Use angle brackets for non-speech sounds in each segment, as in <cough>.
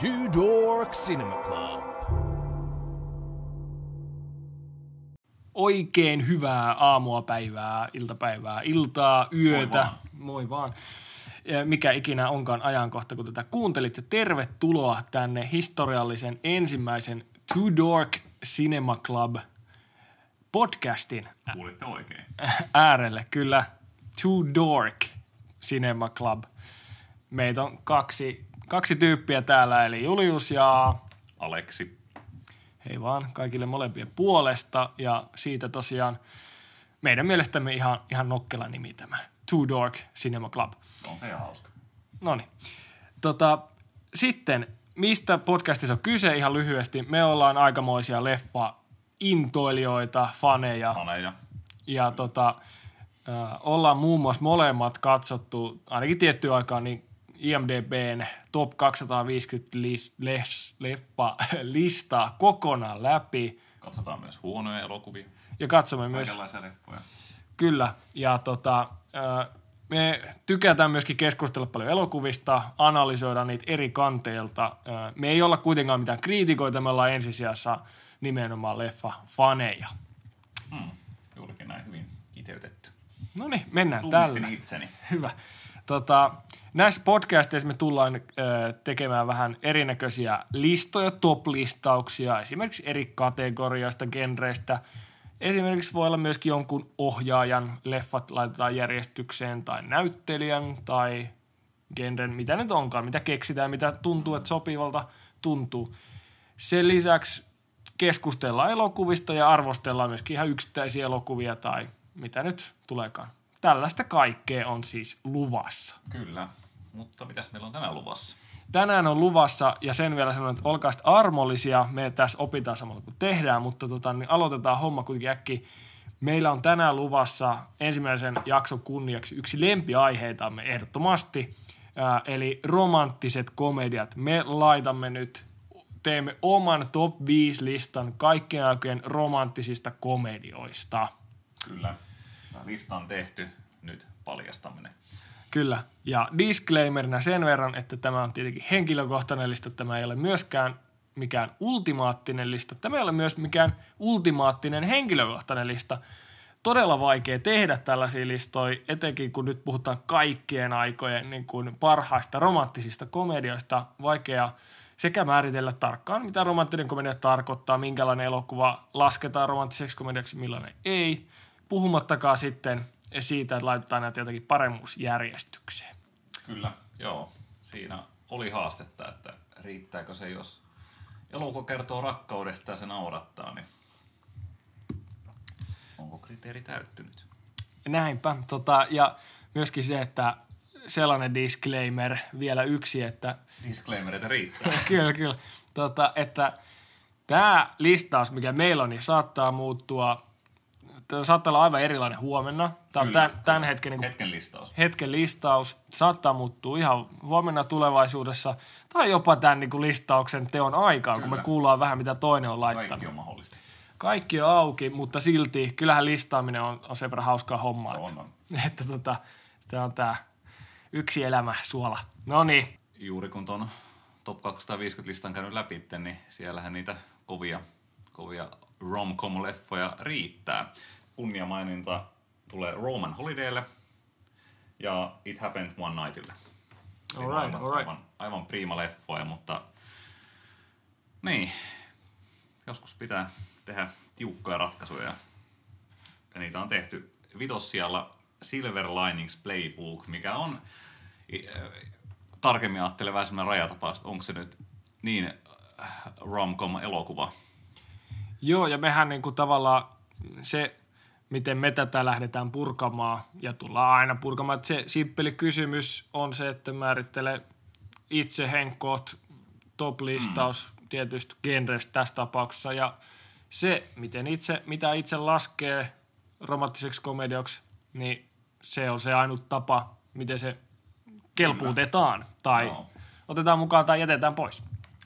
Two Dork Cinema Club. Oikein hyvää aamua, päivää, iltapäivää, iltaa, yötä. vaan. Moi vaan. Ja Mikä ikinä onkaan ajankohta, kun tätä kuuntelit. Ja tervetuloa tänne historiallisen ensimmäisen Two Dork Cinema Club podcastin Kuulitte oikein. äärelle. Kyllä, Two Dork Cinema Club. Meitä on kaksi, kaksi tyyppiä täällä, eli Julius ja Aleksi. hei vaan kaikille molempien puolesta. Ja siitä tosiaan meidän mielestämme ihan, ihan nokkela nimi tämä Two Dork Cinema Club. On se ihan hauska. No niin. Tota, sitten, mistä podcastissa on kyse ihan lyhyesti? Me ollaan aikamoisia leffa-intoilijoita, faneja. Haneja. Ja tota, äh, ollaan muun muassa molemmat katsottu, ainakin tiettyä aikaa, niin IMDBn top 250 lis, les, leffa <laughs> listaa kokonaan läpi. Katsotaan myös huonoja elokuvia. Ja katsomme myös leffoja. Kyllä, ja tota, me tykätään myöskin keskustella paljon elokuvista, analysoida niitä eri kanteilta. Me ei olla kuitenkaan mitään kriitikoita, me ollaan ensisijassa nimenomaan leffa-faneja. Hmm. Juurikin näin hyvin kiteytetty. No niin, mennään Tunnistin tällä. itseni. Hyvä. Tota, näissä podcasteissa me tullaan ö, tekemään vähän erinäköisiä listoja, top-listauksia, esimerkiksi eri kategoriaista, genreistä. Esimerkiksi voi olla myöskin jonkun ohjaajan leffat laitetaan järjestykseen tai näyttelijän tai genren, mitä nyt onkaan, mitä keksitään, mitä tuntuu, että sopivalta tuntuu. Sen lisäksi keskustellaan elokuvista ja arvostellaan myöskin ihan yksittäisiä elokuvia tai mitä nyt tuleekaan. Tällaista kaikkea on siis luvassa. Kyllä. Mutta mitäs meillä on tänään luvassa? Tänään on luvassa, ja sen vielä sanon, että olkaa armollisia. Me tässä opitaan samalla kuin tehdään, mutta tota, niin aloitetaan homma kuitenkin äkki. Meillä on tänään luvassa ensimmäisen jakson kunniaksi yksi lempiaiheitamme ehdottomasti, ää, eli romanttiset komediat. Me laitamme nyt, teemme oman top 5 listan kaikkien aikojen romanttisista komedioista. Kyllä. Lista on tehty. Nyt paljastaminen. Kyllä. Ja disclaimerina sen verran, että tämä on tietenkin henkilökohtainen lista. Tämä ei ole myöskään mikään ultimaattinen lista. Tämä ei ole myös mikään ultimaattinen henkilökohtainen lista. Todella vaikea tehdä tällaisia listoja, etenkin kun nyt puhutaan kaikkien aikojen niin kuin parhaista romanttisista komedioista. Vaikea sekä määritellä tarkkaan, mitä romanttinen komedia tarkoittaa, minkälainen elokuva lasketaan romanttiseksi komediaksi, millainen ei. Puhumattakaan sitten siitä, että laitetaan näitä jotenkin paremmuusjärjestykseen. Kyllä. Joo. Siinä oli haastetta, että riittääkö se, jos elokuva kertoo rakkaudesta ja se naurattaa, niin onko kriteeri täyttynyt? Näinpä. Tota, ja myöskin se, että sellainen disclaimer vielä yksi, että Disclaimereita riittää. <laughs> kyllä, kyllä, tota, että tämä listaus, mikä meillä on, niin saattaa muuttua, tämä saattaa olla aivan erilainen huomenna. Tämä on Kyllä, tämän, tämän hetken, niin Hetken listaus. hetken listaus. Saattaa muuttua ihan huomenna tulevaisuudessa tai jopa tämän niin kuin listauksen teon aikaan, kun me Kyllä. kuullaan vähän, mitä toinen on laittanut. Kaikki on mahdollista. Kaikki on auki, mutta silti kyllähän listaaminen on, on sen verran hauskaa hommaa. On, että, on. <laughs> että tota, tämä on tämä yksi elämä suola. No niin, Juuri kun tuon Top 250 listan käynyt läpi, niin siellähän niitä kovia, kovia rom-com-leffoja riittää. Kunniamaininta tulee Roman Holidaylle ja It Happened One Nightille. Eli Alright, molemmat alright. Aivan, aivan prima leffoja, mutta niin, joskus pitää tehdä tiukkoja ratkaisuja ja niitä on tehty vitossijalla Silver Linings Playbook, mikä on äh, tarkemmin ajattelen vähän semmoinen rajatapaus, että onko se nyt niin äh, rom-com-elokuva. Joo, ja mehän niin kuin tavallaan se, miten me tätä lähdetään purkamaan, ja tullaan aina purkamaan, että se simppeli kysymys on se, että määrittele itse henkkoot top-listaus mm. tietysti genrestä tässä tapauksessa, ja se, miten itse, mitä itse laskee romanttiseksi komedioksi, niin se on se ainut tapa, miten se kelpuutetaan, tai Joo. otetaan mukaan tai jätetään pois.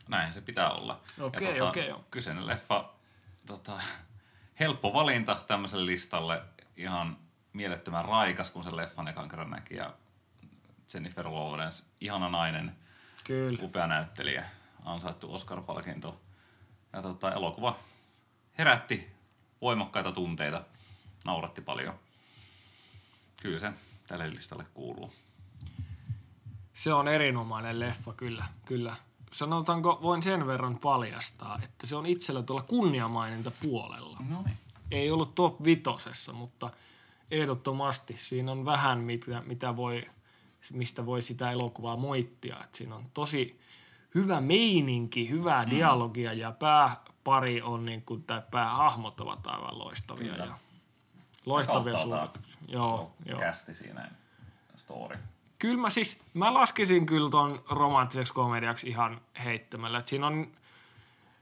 Näin se pitää olla. Okei, ja tota, okei, joo. Kyseinen leffa, tota, helppo valinta tämmöiselle listalle. Ihan mielettömän raikas, kun sen leffan ekan kerran näki. Ja Jennifer Lawrence, ihana nainen, Kyllä. upea näyttelijä. ansaittu Oscar-palkinto. Ja tota, elokuva herätti voimakkaita tunteita, nauratti paljon. Kyllä se tälle listalle kuuluu. Se on erinomainen leffa, kyllä. kyllä. Sanotaanko, voin sen verran paljastaa, että se on itsellä tuolla kunniamaininta puolella. No niin. Ei ollut top vitosessa, mutta ehdottomasti siinä on vähän, mitä, mitä voi, mistä voi sitä elokuvaa moittia. Et siinä on tosi hyvä meininki, hyvää mm. dialogia ja pääpari on niin kuin, tai päähahmot ovat aivan loistavia. Kyllä. Ja loistavia suorituksia. Joo, joo. Kästi siinä story. Kyllä mä siis, mä laskisin kyllä ton romanttiseksi komediaksi ihan heittämällä. Et siinä, on,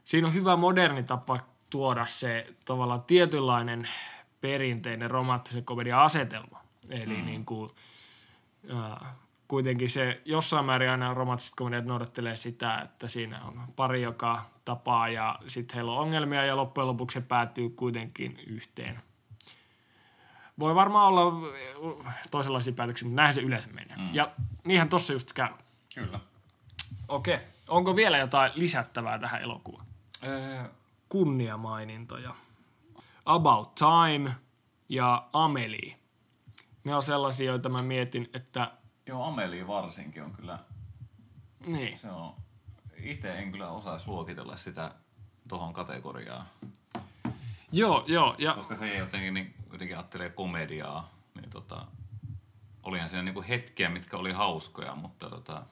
siinä on hyvä moderni tapa tuoda se tavallaan tietynlainen perinteinen romanttisen komedian asetelma. Eli mm. niin kuin, äh, kuitenkin se jossain määrin aina romanttiset komediat noudattelee sitä, että siinä on pari, joka tapaa ja sitten heillä on ongelmia ja loppujen lopuksi se päätyy kuitenkin yhteen. Voi varmaan olla toisenlaisia päätöksiä, mutta näinhän se yleensä menee. Mm. Ja niinhän tossa just käy. Kyllä. Okei. Onko vielä jotain lisättävää tähän elokuvaan? Öö, Kunniamainintoja. About Time ja Amelie. Ne on sellaisia, joita mä mietin, että joo, Amelie varsinkin on kyllä, niin. se on, itse en kyllä osaisi luokitella sitä tohon kategoriaan. Joo, joo. Ja Koska se ei jotenkin, niin, jotenkin ajattelee komediaa, niin tota, olihan siinä niinku hetkiä, mitkä oli hauskoja, mutta tota,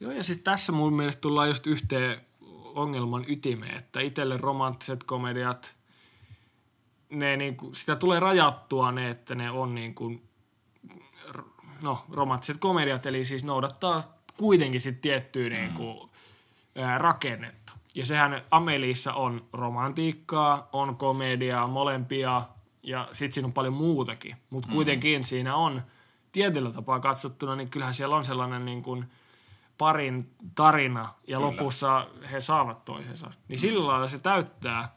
Joo, ja sitten tässä mun mielestä tullaan just yhteen ongelman ytimeen, että itselle romanttiset komediat, ne niinku, sitä tulee rajattua ne, että ne on niinku, no, romanttiset komediat, eli siis noudattaa kuitenkin sit tiettyä mm. niinku, ää, rakennetta. Ja sehän Ameliissa on romantiikkaa, on komediaa, molempia, ja sitten siinä on paljon muutakin. Mutta kuitenkin siinä on tietyllä tapaa katsottuna, niin kyllähän siellä on sellainen niin kuin parin tarina, ja Kyllä. lopussa he saavat toisensa. Niin sillä lailla se täyttää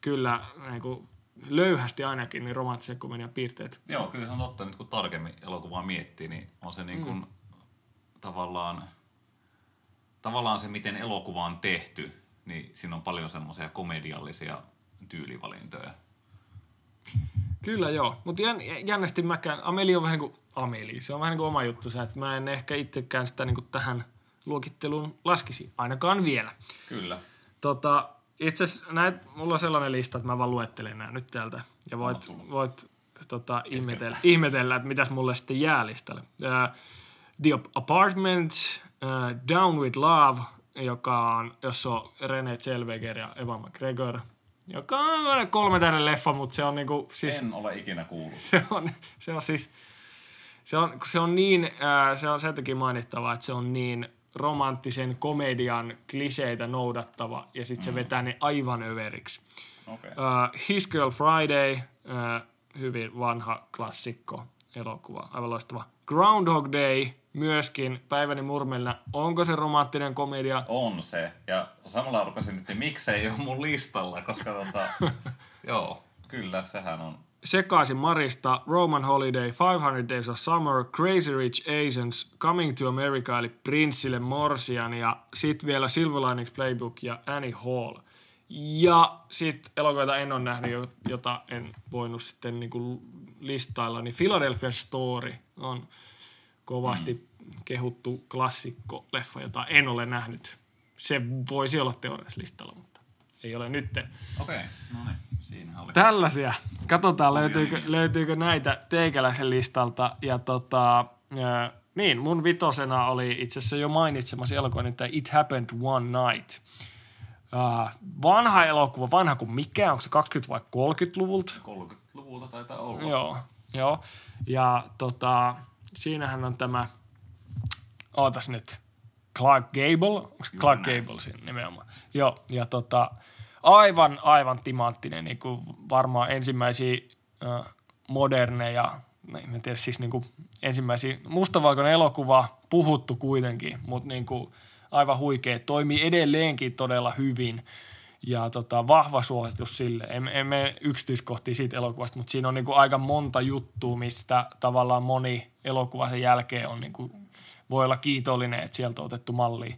kyllä niin kuin löyhästi ainakin niin romanttisen komedian piirteet. Joo, kyllä se on totta. Nyt kun tarkemmin elokuvaa miettii, niin on se niin kuin mm. tavallaan, tavallaan se, miten elokuva on tehty, niin siinä on paljon semmoisia komediallisia tyylivalintoja. Kyllä joo, mutta jän, jännästi mäkään, Ameli on vähän niin kuin Ameli, se on vähän niin kuin oma juttu, että mä en ehkä itsekään sitä niin kuin tähän luokitteluun laskisi, ainakaan vielä. Kyllä. Tota, itse asiassa näet, mulla on sellainen lista, että mä vaan luettelen nämä nyt täältä. Ja voit, voit tota, ihmetellä, ihmetellä, että mitäs mulle sitten jää listalle. Uh, The Apartment, uh, Down with Love, joka on, jossa on René Zellweger ja Eva McGregor, joka on kolme tähden leffa, mutta se on niinku, siis En ole ikinä kuullut. <laughs> se on, se on siis, se on, se on niin, ää, se on sen takia mainittava, että se on niin romanttisen komedian kliseitä noudattava ja sitten se vetää ne aivan överiksi. Okay. Uh, His Girl Friday, uh, hyvin vanha klassikko elokuva, aivan loistava. Groundhog Day, myöskin Päiväni murmella. Onko se romanttinen komedia? On se. Ja samalla rupesin, että miksei ole mun listalla, koska tota, <laughs> joo, kyllä, sehän on. Sekaisin Marista, Roman Holiday, 500 Days of Summer, Crazy Rich Asians, Coming to America eli Prinssille Morsian ja sitten vielä Silver Linings Playbook ja Annie Hall. Ja sitten elokuvia en ole nähnyt, jo- jota en voinut sitten niinku listailla, niin Philadelphia Story on kovasti mm. Kehuttu klassikko leffa, jota en ole nähnyt. Se voisi olla teoriassa listalla, mutta ei ole nytten. Okei, okay. no niin, siinä oli. Tällaisia. Katsotaan, löytyykö, nimiä. löytyykö näitä teikäläisen listalta. Ja tota, äh, niin, mun vitosena oli itse asiassa jo mainitsemasi elokuva, että It Happened One Night. Äh, vanha elokuva, vanha kuin mikä, onko se 20 vai 30-luvulta? 30-luvulta taitaa olla. Joo, joo. Ja tota, siinähän on tämä, ootas nyt, Clark Gable, onko se Clark näin. Gable siinä nimenomaan? Joo, ja tota, aivan, aivan timanttinen, niin kuin varmaan ensimmäisiä äh, moderneja, no en tiedä siis niin kuin ensimmäisiä, mustavalkoinen elokuva, puhuttu kuitenkin, mutta niin kuin aivan huikea, toimii edelleenkin todella hyvin. Ja tota, vahva suositus sille. En, en mene yksityiskohtiin siitä elokuvasta, mutta siinä on niinku aika monta juttua, mistä tavallaan moni elokuva sen jälkeen on niinku, voi olla kiitollinen, että sieltä on otettu mallia.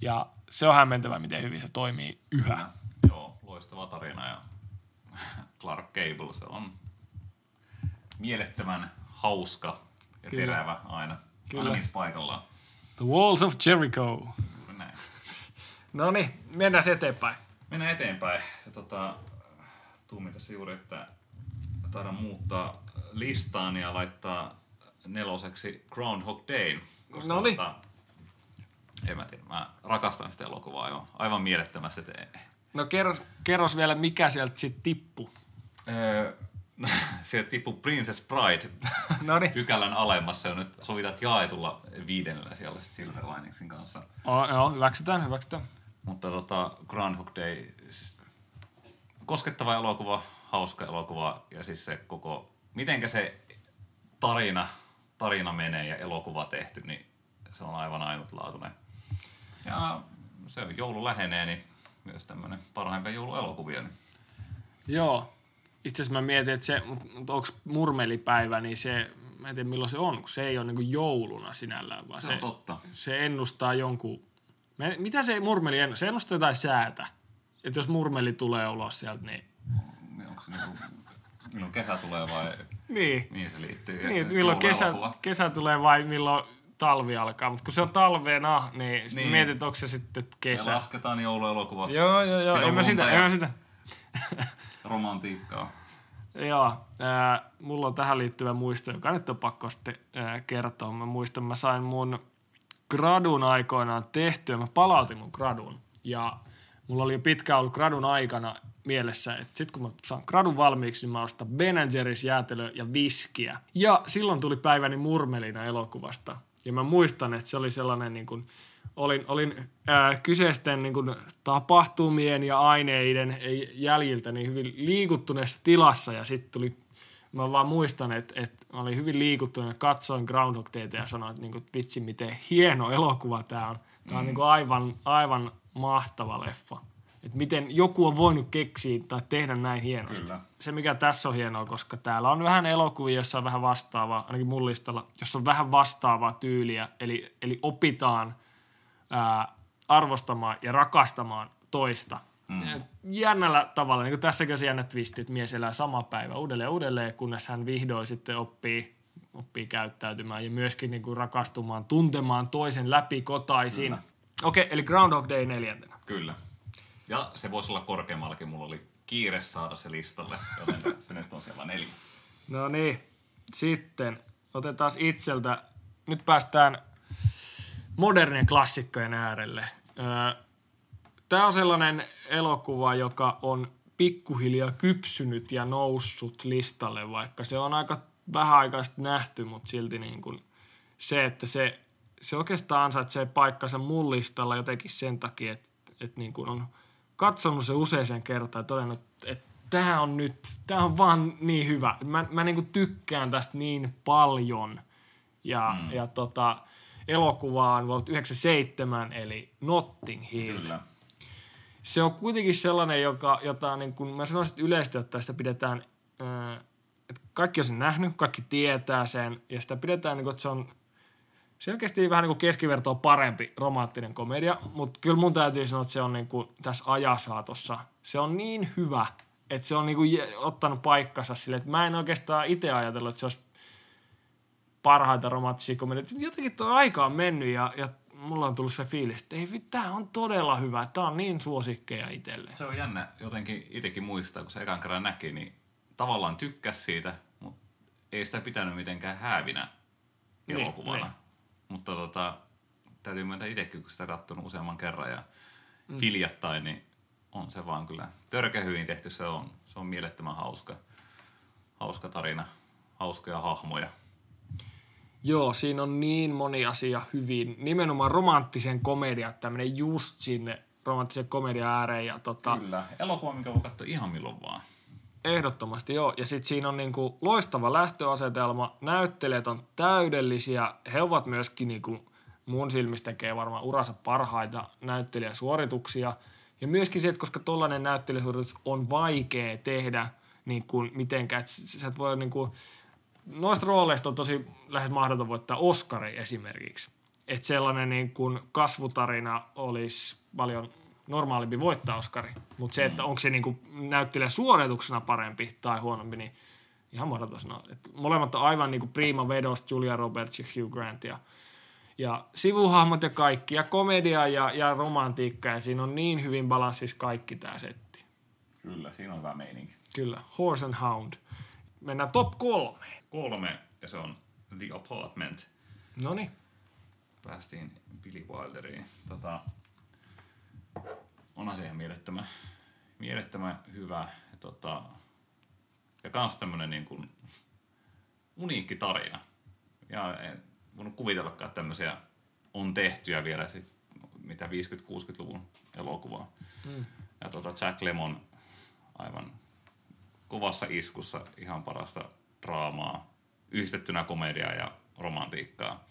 Ja se on hämmentävä, miten hyvin se toimii yhä. Joo, loistava tarina ja <laughs> Clark Gable, se on mielettömän hauska ja Kyllä. terävä aina. Kyllä. Aina paikallaan. The Walls of Jericho. <laughs> No niin, mennään eteenpäin. Mennään eteenpäin. Ja tota, tuumin tässä juuri, että taidan muuttaa listaan ja laittaa neloseksi Groundhog Day. Koska Noniin. tota, en mä tiedä, mä rakastan sitä elokuvaa jo aivan mielettömästi. Et, No kerros, kerros vielä, mikä sieltä sitten tippuu. öö, <laughs> sieltä tippui Princess Bride <laughs> No niin. pykälän alemmassa ja nyt sovitat jaetulla viidennellä siellä Silver Liningsin kanssa. Oh, joo, hyväksytään, hyväksytään. Mutta tota, Groundhog Day, siis koskettava elokuva, hauska elokuva ja siis se koko, mitenkä se tarina, tarina menee ja elokuva tehty, niin se on aivan ainutlaatuinen. Ja se joulu lähenee, niin myös tämmöinen parhaimpia jouluelokuvia. Niin Joo. Itse asiassa mä mietin, että se, mutta onko murmelipäivä, niin se, mä en tiedä milloin se on, kun se ei ole niin jouluna sinällään, vaan se, on totta. se ennustaa jonkun, mitä se murmeli ennustaa? Se ennustaa jotain säätä. Että jos murmeli tulee ulos sieltä, niin... Onko se niinku, milloin kesä tulee vai Niin, mihin se liittyy? niin että milloin kesä, kesä tulee vai milloin talvi alkaa. Mutta kun se on talvena, niin, niin. Niin. mietit, onko se sitten Se kesä. lasketaan jouluelokuvaksi. Joo, joo, joo. On En mä sitä, en mä sitä. <laughs> Romantiikkaa. Joo, ää, mulla on tähän liittyvä muisto, joka nyt on pakko sitten ää, kertoa. Mä muistan, mä sain mun gradun aikoinaan tehtyä, mä palautin mun gradun. Ja mulla oli jo pitkään ollut gradun aikana mielessä, että sit kun mä saan gradun valmiiksi, niin mä ostan Ben Jerry's jäätelöä ja viskiä. Ja silloin tuli päiväni murmelina elokuvasta. Ja mä muistan, että se oli sellainen niin kuin, olin, olin ää, kyseisten niin kuin, tapahtumien ja aineiden jäljiltä niin hyvin liikuttuneessa tilassa ja sitten tuli Mä vaan muistan, että, että mä olin hyvin liikuttunut ja katsoin Groundhog Dayta ja sanoin, että, niin kuin, vitsi, miten hieno elokuva tämä on. Tämä on Mm. niin kuin aivan, aivan mahtava leffa. Että miten joku on voinut keksiä tai tehdä näin hienosti. Kyllä. Se, mikä tässä on hienoa, koska täällä on vähän elokuvia, jossa on vähän vastaavaa, ainakin mun listalla, jossa on vähän vastaavaa tyyliä. Eli, eli opitaan ää, arvostamaan ja rakastamaan toista. Mm. Jännällä tavalla, niin kuin tässäkin on se jännä twisti, että mies elää sama päivä uudelleen uudelleen, kunnes hän vihdoin sitten oppii, oppii käyttäytymään ja myöskin niin kuin rakastumaan, tuntemaan toisen läpi kotaisin. Okei, okay, eli Groundhog Day neljäntenä. Kyllä. Ja se voisi olla korkeammallakin. Mulla oli kiire saada se listalle, joten <laughs> se nyt on siellä neljä. No niin, sitten otetaan itseltä, nyt päästään modernien klassikkojen äärelle. Tämä on sellainen elokuva, joka on pikkuhiljaa kypsynyt ja noussut listalle, vaikka se on aika vähän aikaa sitten nähty, mutta silti niin kuin se, että se, se oikeastaan ansaitsee paikkansa mun listalla jotenkin sen takia, että, että niin kuin on katsonut se useisen kertaan ja todennut, että tämä on nyt, tämä on vaan niin hyvä. Mä, mä niin kuin tykkään tästä niin paljon. Ja, mm. ja tota, elokuva on vuodelta 97, eli Notting Hill. Kyllä. Se on kuitenkin sellainen, joka, jota niin kuin mä sanoisin, että yleisesti ottaen sitä pidetään, ää, että kaikki on sen nähnyt, kaikki tietää sen, ja sitä pidetään, niin että se on selkeästi vähän niin kuin keskivertoa parempi romanttinen komedia, mutta kyllä mun täytyy sanoa, että se on niin kuin tässä ajasaatossa, se on niin hyvä, että se on niin kuin ottanut paikkansa sille, että mä en oikeastaan itse ajatellut, että se olisi parhaita romanttisia komedioita. Jotenkin tuo aika on mennyt ja, ja mulla on tullut se fiilis, että ei tämä on todella hyvä, tämä on niin suosikkeja itselle. Se on jännä jotenkin itsekin muistaa, kun se ekan kerran näki, niin tavallaan tykkäs siitä, mutta ei sitä pitänyt mitenkään häävinä Niin, elokuvana. niin. Mutta tota, täytyy myöntää itsekin, kun sitä katsonut useamman kerran ja mm. hiljattain, niin on se vaan kyllä törkeä hyvin tehty. Se on, se on mielettömän hauska, hauska tarina, hauskoja hahmoja. Joo, siinä on niin moni asia hyvin. Nimenomaan romanttisen komedian, että menee just sinne romanttisen komedian ääreen. Ja tota, Kyllä. Elokuva, mikä voi katsoa ihan milloin vaan. Ehdottomasti joo. Ja sitten siinä on niinku loistava lähtöasetelma. Näyttelijät on täydellisiä. He ovat myöskin niinku mun silmistä tekee varmaan uransa parhaita näyttelijäsuorituksia. Ja myöskin se, että koska tollainen näyttelijäsuoritus on vaikea tehdä niin kuin mitenkään, että sä et voi niin kuin, noista rooleista on tosi lähes mahdoton voittaa Oscari esimerkiksi. että sellainen niin kuin kasvutarina olisi paljon normaalimpi voittaa Oscari. Mutta se, että onko se niin kuin näyttelijän suorituksena parempi tai huonompi, niin ihan mahdoton sanoa. Et molemmat on aivan niin kuin prima vedost, Julia Roberts ja Hugh Grant. Ja, ja sivuhahmot ja kaikki, ja komedia ja, ja romantiikka, ja siinä on niin hyvin balanssissa kaikki tämä setti. Kyllä, siinä on hyvä meininki. Kyllä, Horse and Hound. Mennään top kolme. Kolme, ja se on The Apartment. No niin. Päästiin Billy Wilderiin. Tota, onhan se ihan mielettömän, mielettömän hyvä. Ja, tota, ja kans tämmönen niin kuin uniikki tarina. Ja en voinut kuvitellakaan, että tämmöisiä on tehty ja vielä sit, mitä 50-60-luvun elokuvaa. Mm. Ja tota Jack Lemon aivan kovassa iskussa ihan parasta draamaa, yhdistettynä komediaa ja romantiikkaa.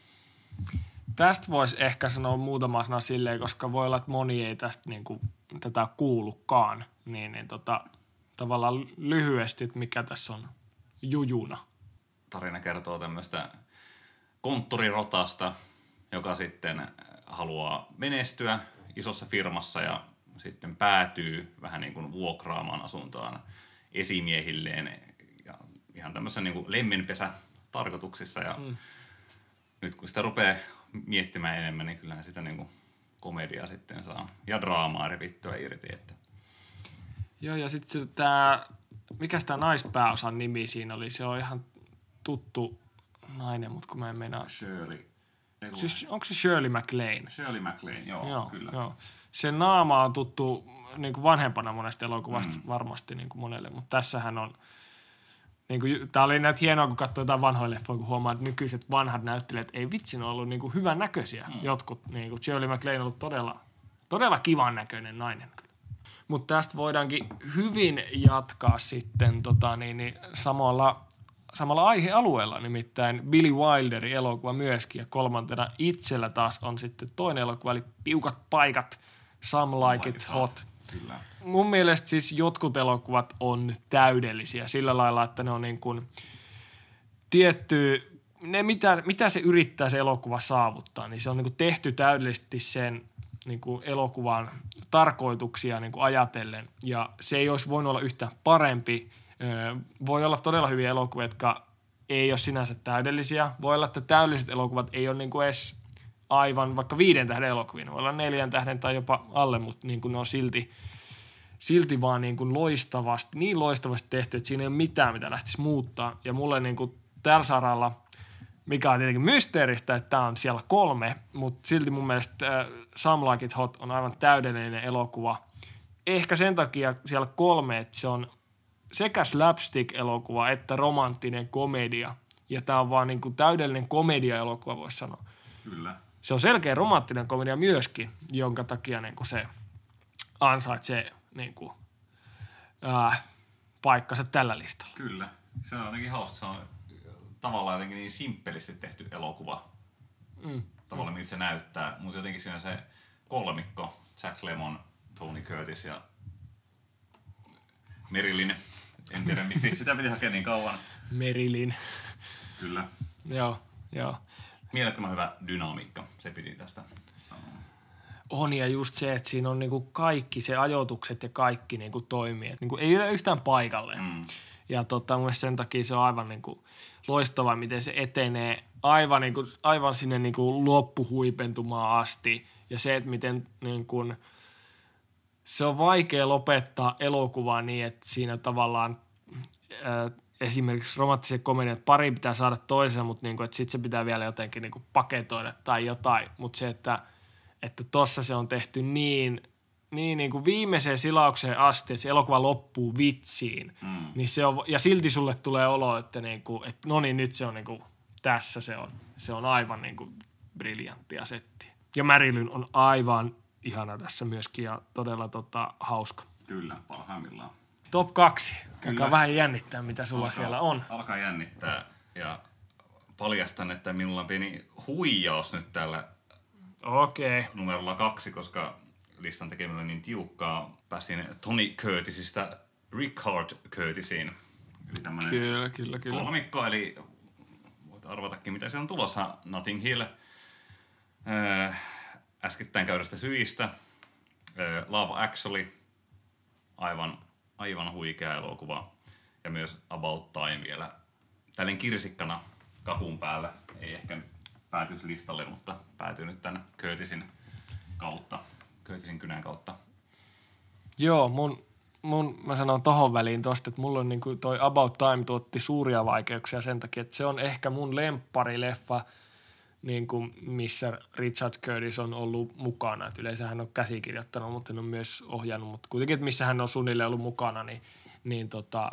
Tästä voisi ehkä sanoa muutama sana silleen, koska voi olla, että moni ei tästä niin kuin, tätä kuulukaan. Niin, niin tota, tavallaan lyhyesti, että mikä tässä on jujuna. Tarina kertoo tämmöistä konttorirotasta, joka sitten haluaa menestyä isossa firmassa ja sitten päätyy vähän niin kuin vuokraamaan asuntoaan esimiehilleen ja ihan tämmöisen niin kuin lemmenpesä tarkoituksissa. Ja mm. nyt kun sitä rupeaa miettimään enemmän, niin kyllähän sitä niin kuin komedia sitten saa ja draamaa revittyä irti. Että. Joo, ja sitten tämä, mikä tämä naispääosan nimi siinä oli, se on ihan tuttu nainen, mutta kun mä en meinaa... Shirley. Siis, onko se Shirley MacLaine? Shirley MacLaine, joo, joo kyllä. Joo. Se naama on tuttu niin kuin vanhempana monesta elokuvasta mm. varmasti niin kuin monelle, mutta tässähän on... Niin kuin, tää oli näitä hienoa, kun katsoi jotain vanhoja leffoja, kun huomaa, että nykyiset vanhat näyttelijät ei vitsin ollut niin kuin hyvän näköisiä. Mm. Jotkut, niin kuin Shirley MacLaine on ollut todella, todella kivan näköinen nainen. Mutta tästä voidaankin hyvin jatkaa sitten tota, niin, niin, samalla samalla aihealueella, nimittäin Billy Wilderin elokuva myöskin, ja kolmantena itsellä taas on sitten toinen elokuva, eli Piukat paikat, Some, Some Like, It Hot. hot. Kyllä. Mun mielestä siis jotkut elokuvat on täydellisiä sillä lailla, että ne on niin kuin tietty, ne mitä, mitä se yrittää se elokuva saavuttaa, niin se on niin kuin tehty täydellisesti sen niin kuin elokuvan tarkoituksia niin kuin ajatellen, ja se ei olisi voinut olla yhtään parempi – voi olla todella hyviä elokuvia, jotka ei ole sinänsä täydellisiä. Voi olla, että täydelliset elokuvat ei ole niin kuin edes aivan vaikka viiden tähden elokuvia. voi olla neljän tähden tai jopa alle, mutta niin kuin ne on silti, silti vaan niin kuin loistavasti, niin loistavasti tehty, että siinä ei ole mitään, mitä lähtisi muuttaa. Ja mulle niin kuin tällä saralla, mikä on tietenkin mysteeristä, että tämä on siellä kolme, mutta silti mun mielestä äh, Some Like It Hot on aivan täydellinen elokuva. Ehkä sen takia siellä kolme, että se on sekä slapstick-elokuva että romanttinen komedia. Ja tämä on vaan niin kuin täydellinen komedia-elokuva, voisi sanoa. Kyllä. Se on selkeä romanttinen komedia myöskin, jonka takia niin kuin se ansaitsee niin kuin, ää, paikkansa tällä listalla. Kyllä. Se on jotenkin hauska. Se on tavallaan jotenkin niin simppelisti tehty elokuva. Mm. Tavallaan mm. miltä se näyttää. Mutta jotenkin siinä se kolmikko, Jack Lemon, Tony Curtis ja Merilin en tiedä, <laughs> miksi sitä piti hakea niin kauan. Merilin. Kyllä. joo, joo. Mielettömän hyvä dynamiikka, se piti tästä on ja just se, että siinä on niinku kaikki se ajoitukset ja kaikki niinku toimii. Et niinku ei ole yhtään paikalle. Mm. Ja tota, mun sen takia se on aivan niinku loistavaa, miten se etenee aivan, niinku, aivan sinne niinku loppuhuipentumaan asti. Ja se, että miten niinku, se on vaikea lopettaa elokuvaa niin, että siinä tavallaan äh, esimerkiksi romanttisen komedian, pari pitää saada toisen, mutta niinku, sitten se pitää vielä jotenkin niinku paketoida tai jotain. Mutta se, että että tossa se on tehty niin, niin, niin kuin viimeiseen silaukseen asti, että se elokuva loppuu vitsiin, mm. niin se on, ja silti sulle tulee olo, että, niin kuin, että no niin, nyt se on niin kuin, tässä se on. Se on aivan niin kuin briljanttia settiä. Ja Marilyn on aivan ihana tässä myöskin ja todella tota, hauska. Kyllä, parhaimmillaan. Top kaksi. Alkaa vähän jännittää, mitä sulla alkaa, siellä on. Alkaa jännittää ja paljastan, että minulla on pieni huijaus nyt tällä Okei. Okay. numerolla kaksi, koska listan tekeminen on niin tiukkaa. Pääsin Tony Curtisista Richard Curtisiin. Eli kyllä, kyllä, kyllä. Kolmikko, eli voit arvatakin, mitä se on tulossa. Notting Hill Öö, äskettäin käydästä syistä. Öö, Love Actually, aivan, aivan huikea elokuva. Ja myös About Time vielä tällainen kirsikkana kakun päällä. Ei ehkä listalle, mutta päätyy nyt tänne Curtisin kautta, Curtisin kynän kautta. Joo, mun, mun, mä sanon tohon väliin tosta, että mulla on niinku toi About Time tuotti suuria vaikeuksia sen takia, että se on ehkä mun lempparileffa, niin kuin missä Richard Curtis on ollut mukana. Et yleensä hän on käsikirjoittanut, mutta hän on myös ohjannut, mutta kuitenkin, että missä hän on suunnilleen ollut mukana, niin, niin tota,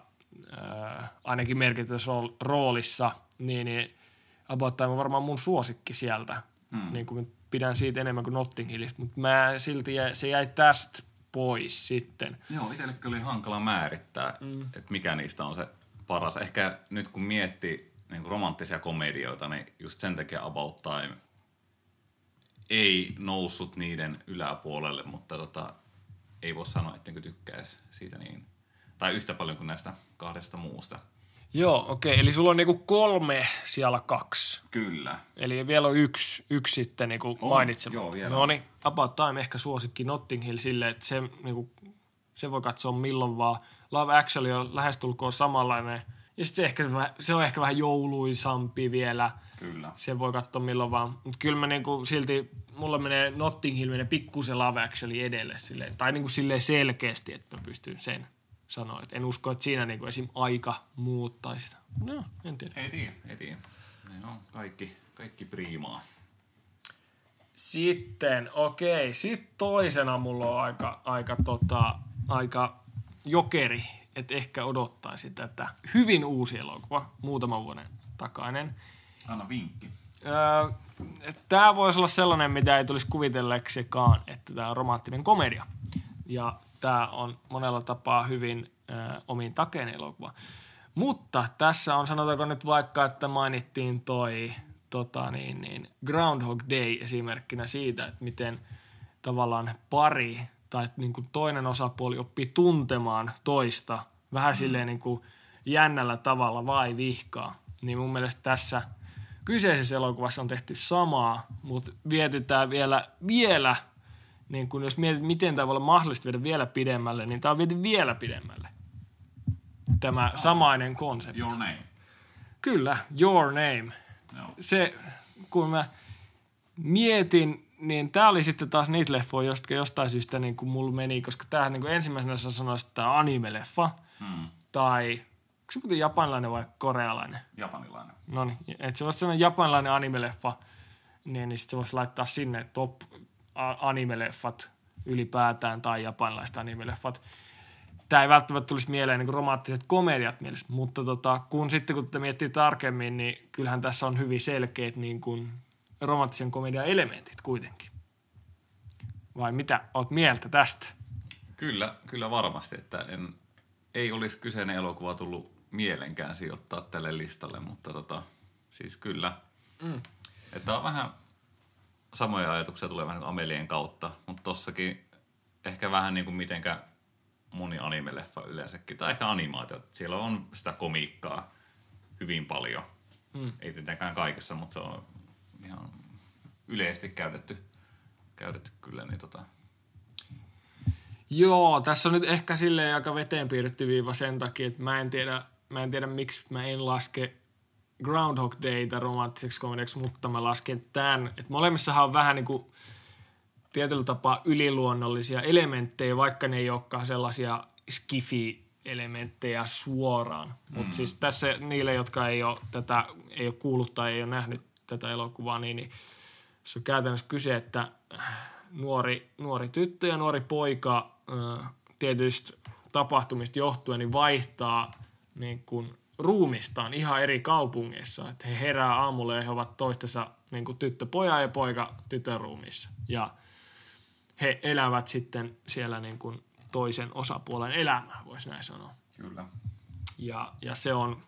äh, ainakin merkityssä roolissa, niin, niin About Time on varmaan mun suosikki sieltä. Hmm. Niin kuin pidän siitä enemmän kuin Notting Hillistä, mutta mä silti jäi, se jäi tästä pois sitten. Joo, itselle kyllä oli hankala määrittää, mm. että mikä niistä on se paras. Ehkä nyt kun miettii niin kuin romanttisia komedioita, niin just sen takia About Time ei noussut niiden yläpuolelle, mutta tota, ei voi sanoa, ettenkö tykkäisi siitä niin. Tai yhtä paljon kuin näistä kahdesta muusta. Joo, okei. Eli sulla on niinku kolme siellä kaksi. Kyllä. Eli vielä on yksi, yksi sitten niinku mainitsema. Joo, vielä. No niin, About Time ehkä suosikki Notting Hill sille, että se, niinku, se voi katsoa milloin vaan. Love Actually on lähestulkoon samanlainen. Ja sitten se, ehkä, se on ehkä vähän jouluisampi vielä. Kyllä. Se voi katsoa milloin vaan. Mutta kyllä mä niinku silti, mulla menee Notting Hill menee pikkusen Love Actually edelle. Silleen, tai niinku silleen selkeästi, että mä pystyn sen sanoa. Et en usko, että siinä niinku esim. aika muuttaisi sitä. No, en tiedä. Ei tiedä, ei tiedä. Ne on kaikki, kaikki priimaa. Sitten, okei. Sitten toisena mulla on aika, aika, tota, aika jokeri, että ehkä odottaisi tätä. Hyvin uusi elokuva, muutaman vuoden takainen. Anna vinkki. Öö, tämä voisi olla sellainen, mitä ei tulisi kuvitelleksikaan, että tämä on romanttinen komedia. Ja tämä on monella tapaa hyvin äh, omiin takeen elokuva. Mutta tässä on, sanotaanko nyt vaikka, että mainittiin toi tota niin, niin Groundhog Day esimerkkinä siitä, että miten tavallaan pari tai niin kuin toinen osapuoli oppii tuntemaan toista vähän mm. silleen niin kuin jännällä tavalla vai vihkaa. Niin mun mielestä tässä kyseisessä elokuvassa on tehty samaa, mutta vietetään vielä, vielä niin kun jos mietit, miten tämä voi olla mahdollista viedä vielä pidemmälle, niin tämä on viety vielä pidemmälle. Tämä oh. samainen konsepti. Your name. Kyllä, Your Name. No. Se, kun mä mietin, niin tämä oli sitten taas niitä leffoja, josta jostain syystä niin kuin mulla meni, koska tämähän niin kuin ensimmäisenä sanoisi, että tämä anime-leffa. Hmm. Tai, onko se muuten japanilainen vai korealainen? Japanilainen. No niin, että se voisi sanoa japanilainen anime-leffa, niin, niin sitten se voisi laittaa sinne top animeleffat ylipäätään tai japanilaiset animeleffat. Tämä ei välttämättä tulisi mieleen niin romanttiset komediat mielessä, mutta tota, kun sitten kun tätä miettii tarkemmin, niin kyllähän tässä on hyvin selkeät niin kuin romanttisen komedian elementit kuitenkin. Vai mitä oot mieltä tästä? Kyllä, kyllä varmasti, että en, ei olisi kyseinen elokuva tullut mielenkään sijoittaa tälle listalle, mutta tota, siis kyllä. Mm. Että on vähän samoja ajatuksia tulee vähän niin Amelien kautta, mutta tossakin ehkä vähän niin kuin mitenkä moni animeleffa yleensäkin, tai ehkä animaatio. Siellä on sitä komiikkaa hyvin paljon. Mm. Ei tietenkään kaikessa, mutta se on ihan yleisesti käytetty, käytetty kyllä. Niin tota. Joo, tässä on nyt ehkä silleen aika veteen piirretty viiva sen takia, että mä en tiedä, mä en tiedä miksi mä en laske Groundhog Dayta romanttiseksi komediaksi, mutta mä lasken tämän. Että molemmissahan on vähän niin kuin tietyllä tapaa yliluonnollisia elementtejä, vaikka ne ei olekaan sellaisia skifi-elementtejä suoraan. Mm. Mutta siis tässä niille, jotka ei ole, tätä, ei ole kuullut tai ei ole nähnyt tätä elokuvaa, niin, niin se on käytännössä kyse, että nuori, nuori tyttö ja nuori poika äh, tietysti tapahtumista johtuen niin vaihtaa niin kuin ruumistaan ihan eri kaupungeissa. Että he herää aamulla ja he ovat toistensa niin kuin tyttö poja ja poika tytön ruumissa. Ja he elävät sitten siellä niin kuin toisen osapuolen elämää, voisi näin sanoa. Kyllä. Ja, ja se on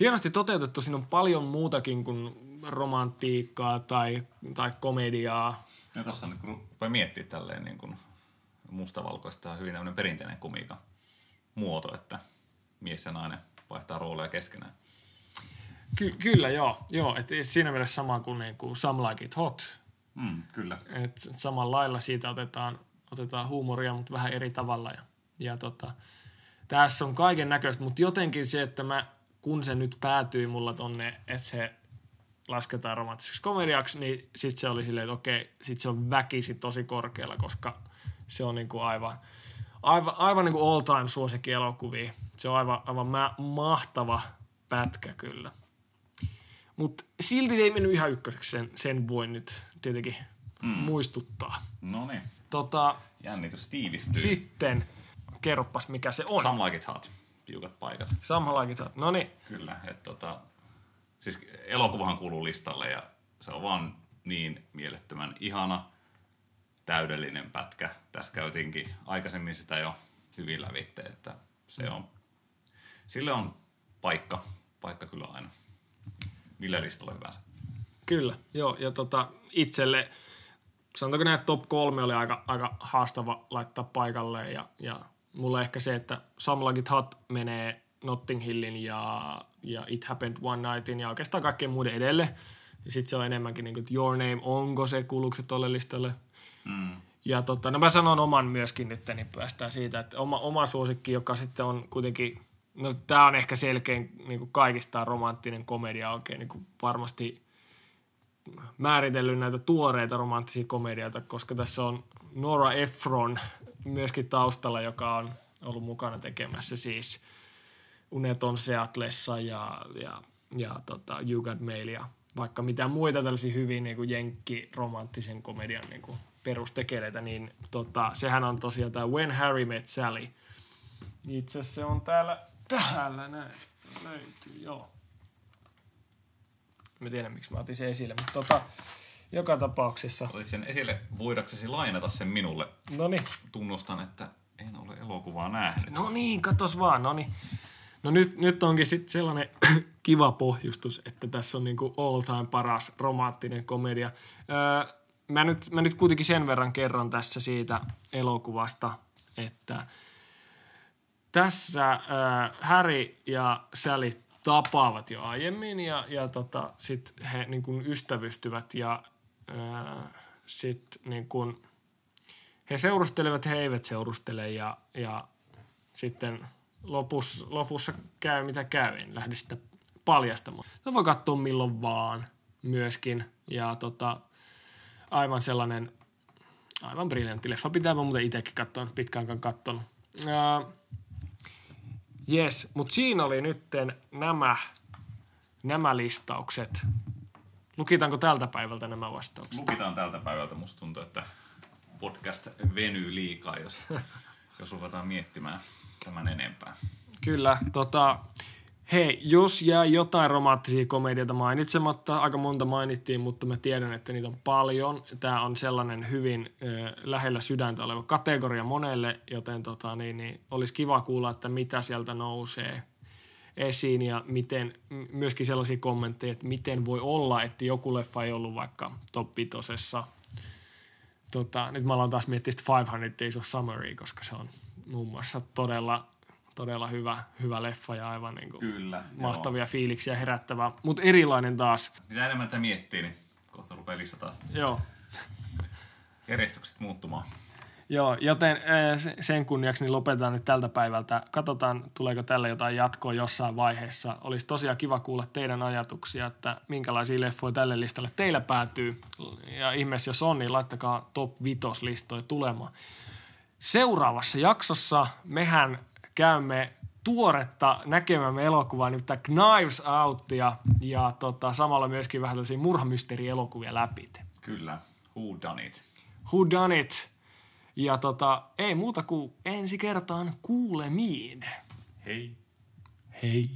hienosti toteutettu. Siinä on paljon muutakin kuin romantiikkaa tai, tai komediaa. Ja tuossa nyt kun rupeaa miettimään tälleen niin kuin mustavalkoista on hyvin tämmöinen perinteinen komiikan muoto, että mies ja nainen vaihtaa rooleja keskenään. Ky- kyllä, joo. joo et siinä mielessä sama kuin, niin kuin Some Like It Hot, Mm, kyllä. Et samalla lailla siitä otetaan, otetaan huumoria, mutta vähän eri tavalla. Ja, ja tota, tässä on kaiken näköistä, mutta jotenkin se, että mä, kun se nyt päätyi mulla tonne, että se lasketaan romanttiseksi komediaksi, niin sitten se oli silleen, että okei, sitten se on väkisi tosi korkealla, koska se on niinku aivan, aivan, aivan niinku all time suosikki elokuvia. Se on aivan, aivan mä, mahtava pätkä kyllä. Mutta silti se ei mennyt ihan ykköseksi, sen, sen voin nyt tietenkin mm. muistuttaa. No niin, Tota, jännitys tiivistyy. sitten, kerroppas mikä se on. Some like it hot, piukat paikat. Samalla No niin, Kyllä, että tota, siis elokuvahan kuuluu listalle ja se on vaan niin mielettömän ihana, täydellinen pätkä. Tässä käytiinkin aikaisemmin sitä jo hyvin lävitte, että se on, sille on paikka, paikka kyllä aina. Millä listalla hyvänsä. Kyllä, joo. Ja tota, itselle, sanotaanko näin, että top kolme oli aika, aika haastava laittaa paikalle. Ja, ja mulla ehkä se, että Some Like It Hot menee Notting Hillin ja, ja It Happened One Nightin ja oikeastaan kaikkien muiden edelle. Ja sitten se on enemmänkin niin kuin, että Your Name, onko se, kuuluuko se tolle listalle. Mm. Ja tota, no mä sanon oman myöskin nyt, niin päästään siitä, että oma, oma suosikki, joka sitten on kuitenkin, no tää on ehkä selkein niin kuin kaikista romanttinen komedia oikein niin kuin varmasti määritellyt näitä tuoreita romanttisia komedioita, koska tässä on Nora Ephron myöskin taustalla, joka on ollut mukana tekemässä siis Uneton Seatlessa ja, ja, ja tota, You Got Mail ja vaikka mitä muita tällaisia hyvin niin kuin jenkki-romanttisen komedian niin kuin perustekeleitä, niin tota, sehän on tosiaan tämä When Harry Met Sally. Itse asiassa se on täällä, täällä näin, löytyy, joo. Mä tiedän, miksi mä otin sen esille, mutta tota, joka tapauksessa. Otit sen esille, voidaksesi lainata sen minulle. No niin, Tunnustan, että en ole elokuvaa nähnyt. no niin, katos vaan, no niin. No nyt, nyt onkin sitten sellainen <clears throat> kiva pohjustus, että tässä on niinku all time paras romanttinen komedia. Öö, mä, nyt, mä nyt kuitenkin sen verran kerron tässä siitä elokuvasta, että tässä äh, Harry ja Sally tapaavat jo aiemmin ja, ja tota, sitten he niin kuin ystävystyvät ja äh, sitten niin kuin, he seurustelevat, he eivät seurustele ja, ja sitten lopussa, lopussa käy mitä käy, en lähde sitä paljastamaan. Sitä voi katsoa milloin vaan myöskin ja tota, aivan sellainen aivan briljantti leffa. Pitää mä muuten itsekin katsoa, pitkäänkaan katsonut. Ää, Yes, mutta siinä oli nytten nämä, nämä listaukset. Lukitaanko tältä päivältä nämä vastaukset? Lukitaan tältä päivältä. Musta tuntuu, että podcast venyy liikaa, jos, jos ruvetaan miettimään tämän enempää. Kyllä, tota, hei, jos jää jotain romanttisia komedioita mainitsematta, aika monta mainittiin, mutta mä tiedän, että niitä on paljon. Tämä on sellainen hyvin ö, lähellä sydäntä oleva kategoria monelle, joten tota, niin, niin, olisi kiva kuulla, että mitä sieltä nousee esiin ja miten, myöskin sellaisia kommentteja, että miten voi olla, että joku leffa ei ollut vaikka top 5 tota, nyt mä aloin taas miettiä sitä 500 Days of Summeria, koska se on muun muassa todella, todella hyvä, hyvä leffa ja aivan niin kuin Kyllä. mahtavia fiiliksiä herättävä, mutta erilainen taas. Mitä enemmän tätä miettii, niin kohta rupeaa lista taas Joo, järjestykset muuttumaan. Joo joten eh, se- sen kunniaksi niin lopetetaan nyt tältä päivältä. Katsotaan, tuleeko tällä jotain jatkoa jossain vaiheessa. Olisi tosiaan kiva kuulla teidän ajatuksia, että minkälaisia leffoja tälle listalle teillä päätyy. Ja ihmeessä jos on, niin laittakaa top 5 listoja tulemaan. Seuraavassa jaksossa mehän käymme tuoretta näkemämme elokuvaa, nimittäin Knives Outia, ja tota, samalla myöskin vähän tällaisia murhamysteerielokuvia läpi. Kyllä. Who done it? Who done it? Ja tota, ei muuta kuin ensi kertaan kuulemiin. Hei. Hei.